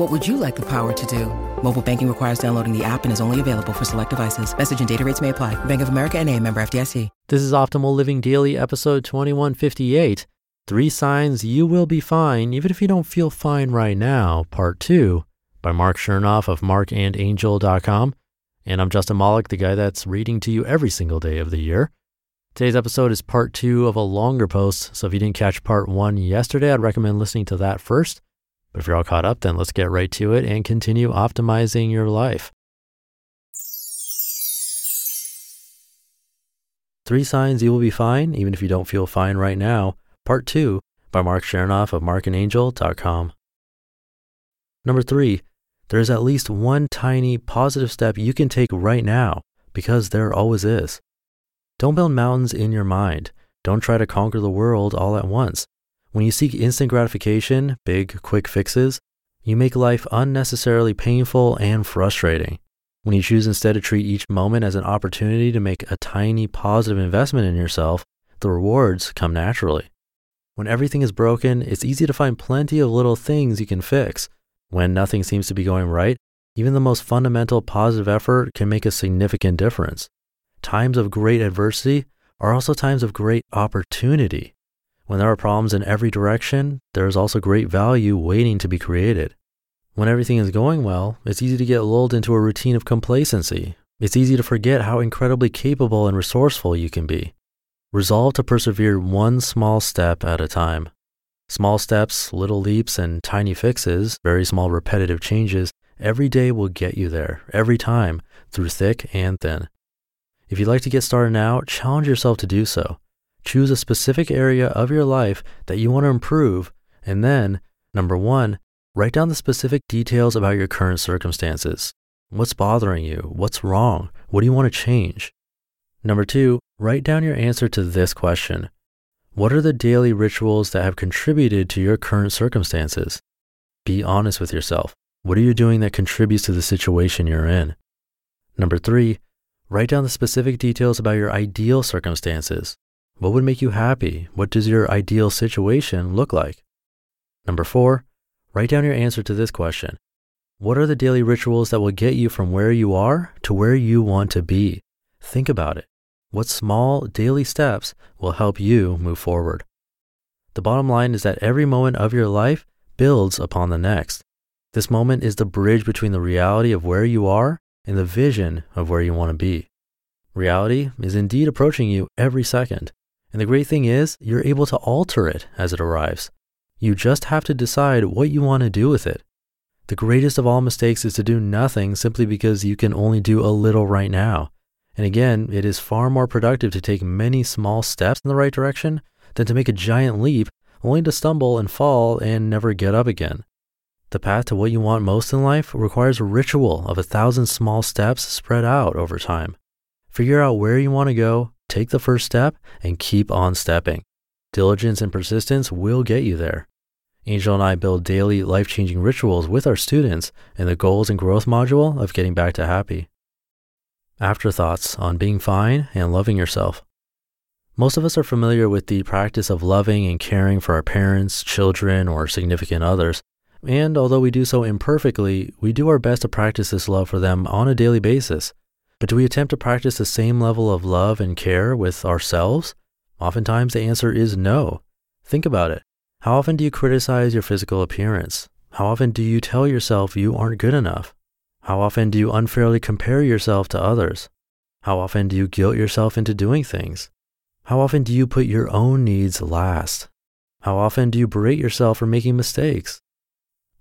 What would you like the power to do? Mobile banking requires downloading the app and is only available for select devices. Message and data rates may apply. Bank of America and a member FDIC. This is Optimal Living Daily, episode 2158. Three Signs You Will Be Fine, Even If You Don't Feel Fine Right Now, Part 2, by Marc Chernoff of marcandangel.com. And I'm Justin Malik, the guy that's reading to you every single day of the year. Today's episode is part two of a longer post, so if you didn't catch part one yesterday, I'd recommend listening to that first. But if you're all caught up, then let's get right to it and continue optimizing your life. Three Signs You Will Be Fine, Even If You Don't Feel Fine Right Now, Part 2 by Marc Chernoff of marcandangel.com. Number three, there is at least one tiny positive step you can take right now because there always is. Don't build mountains in your mind. Don't try to conquer the world all at once. When you seek instant gratification, big, quick fixes, you make life unnecessarily painful and frustrating. When you choose instead to treat each moment as an opportunity to make a tiny positive investment in yourself, the rewards come naturally. When everything is broken, it's easy to find plenty of little things you can fix. When nothing seems to be going right, even the most fundamental positive effort can make a significant difference. Times of great adversity are also times of great opportunity. When there are problems in every direction, there is also great value waiting to be created. When everything is going well, it's easy to get lulled into a routine of complacency. It's easy to forget how incredibly capable and resourceful you can be. Resolve to persevere one small step at a time. Small steps, little leaps, and tiny fixes, very small repetitive changes, every day will get you there, every time, through thick and thin. If you'd like to get started now, challenge yourself to do so. Choose a specific area of your life that you want to improve, and then, number one, write down the specific details about your current circumstances. What's bothering you? What's wrong? What do you want to change? Number two, write down your answer to this question What are the daily rituals that have contributed to your current circumstances? Be honest with yourself. What are you doing that contributes to the situation you're in? Number three, Write down the specific details about your ideal circumstances. What would make you happy? What does your ideal situation look like? Number four, write down your answer to this question. What are the daily rituals that will get you from where you are to where you want to be? Think about it. What small daily steps will help you move forward? The bottom line is that every moment of your life builds upon the next. This moment is the bridge between the reality of where you are and the vision of where you want to be. Reality is indeed approaching you every second. And the great thing is, you're able to alter it as it arrives. You just have to decide what you want to do with it. The greatest of all mistakes is to do nothing simply because you can only do a little right now. And again, it is far more productive to take many small steps in the right direction than to make a giant leap only to stumble and fall and never get up again. The path to what you want most in life requires a ritual of a thousand small steps spread out over time. Figure out where you want to go, take the first step, and keep on stepping. Diligence and persistence will get you there. Angel and I build daily life changing rituals with our students in the goals and growth module of getting back to happy. Afterthoughts on being fine and loving yourself. Most of us are familiar with the practice of loving and caring for our parents, children, or significant others. And although we do so imperfectly, we do our best to practice this love for them on a daily basis. But do we attempt to practice the same level of love and care with ourselves? Oftentimes the answer is no. Think about it. How often do you criticize your physical appearance? How often do you tell yourself you aren't good enough? How often do you unfairly compare yourself to others? How often do you guilt yourself into doing things? How often do you put your own needs last? How often do you berate yourself for making mistakes?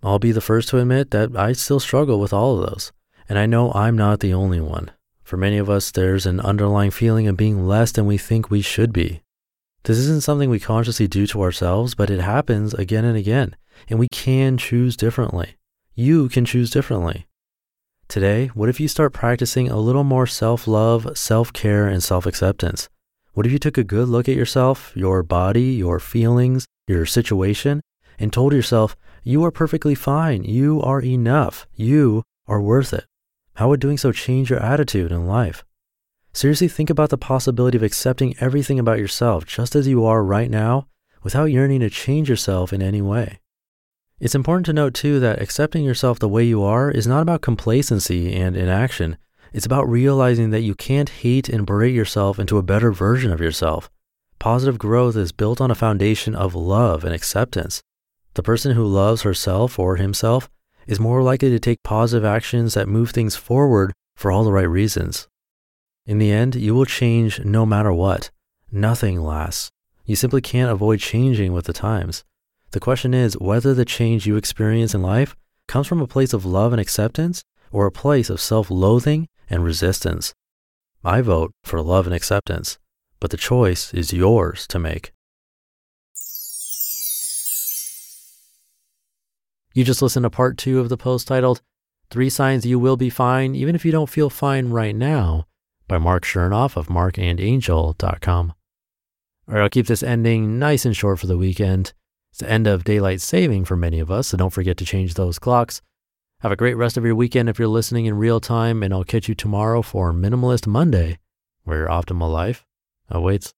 I'll be the first to admit that I still struggle with all of those, and I know I'm not the only one. For many of us, there's an underlying feeling of being less than we think we should be. This isn't something we consciously do to ourselves, but it happens again and again, and we can choose differently. You can choose differently. Today, what if you start practicing a little more self love, self care, and self acceptance? What if you took a good look at yourself, your body, your feelings, your situation, and told yourself, you are perfectly fine, you are enough, you are worth it? How would doing so change your attitude in life? Seriously, think about the possibility of accepting everything about yourself just as you are right now without yearning to change yourself in any way. It's important to note too that accepting yourself the way you are is not about complacency and inaction. It's about realizing that you can't hate and berate yourself into a better version of yourself. Positive growth is built on a foundation of love and acceptance. The person who loves herself or himself is more likely to take positive actions that move things forward for all the right reasons. In the end, you will change no matter what. Nothing lasts. You simply can't avoid changing with the times. The question is whether the change you experience in life comes from a place of love and acceptance or a place of self loathing and resistance. I vote for love and acceptance, but the choice is yours to make. You just listened to part two of the post titled Three Signs You Will Be Fine Even If You Don't Feel Fine Right Now by Marc Chernoff of marcandangel.com. All right, I'll keep this ending nice and short for the weekend. It's the end of daylight saving for many of us, so don't forget to change those clocks. Have a great rest of your weekend if you're listening in real time, and I'll catch you tomorrow for Minimalist Monday, where your optimal life awaits.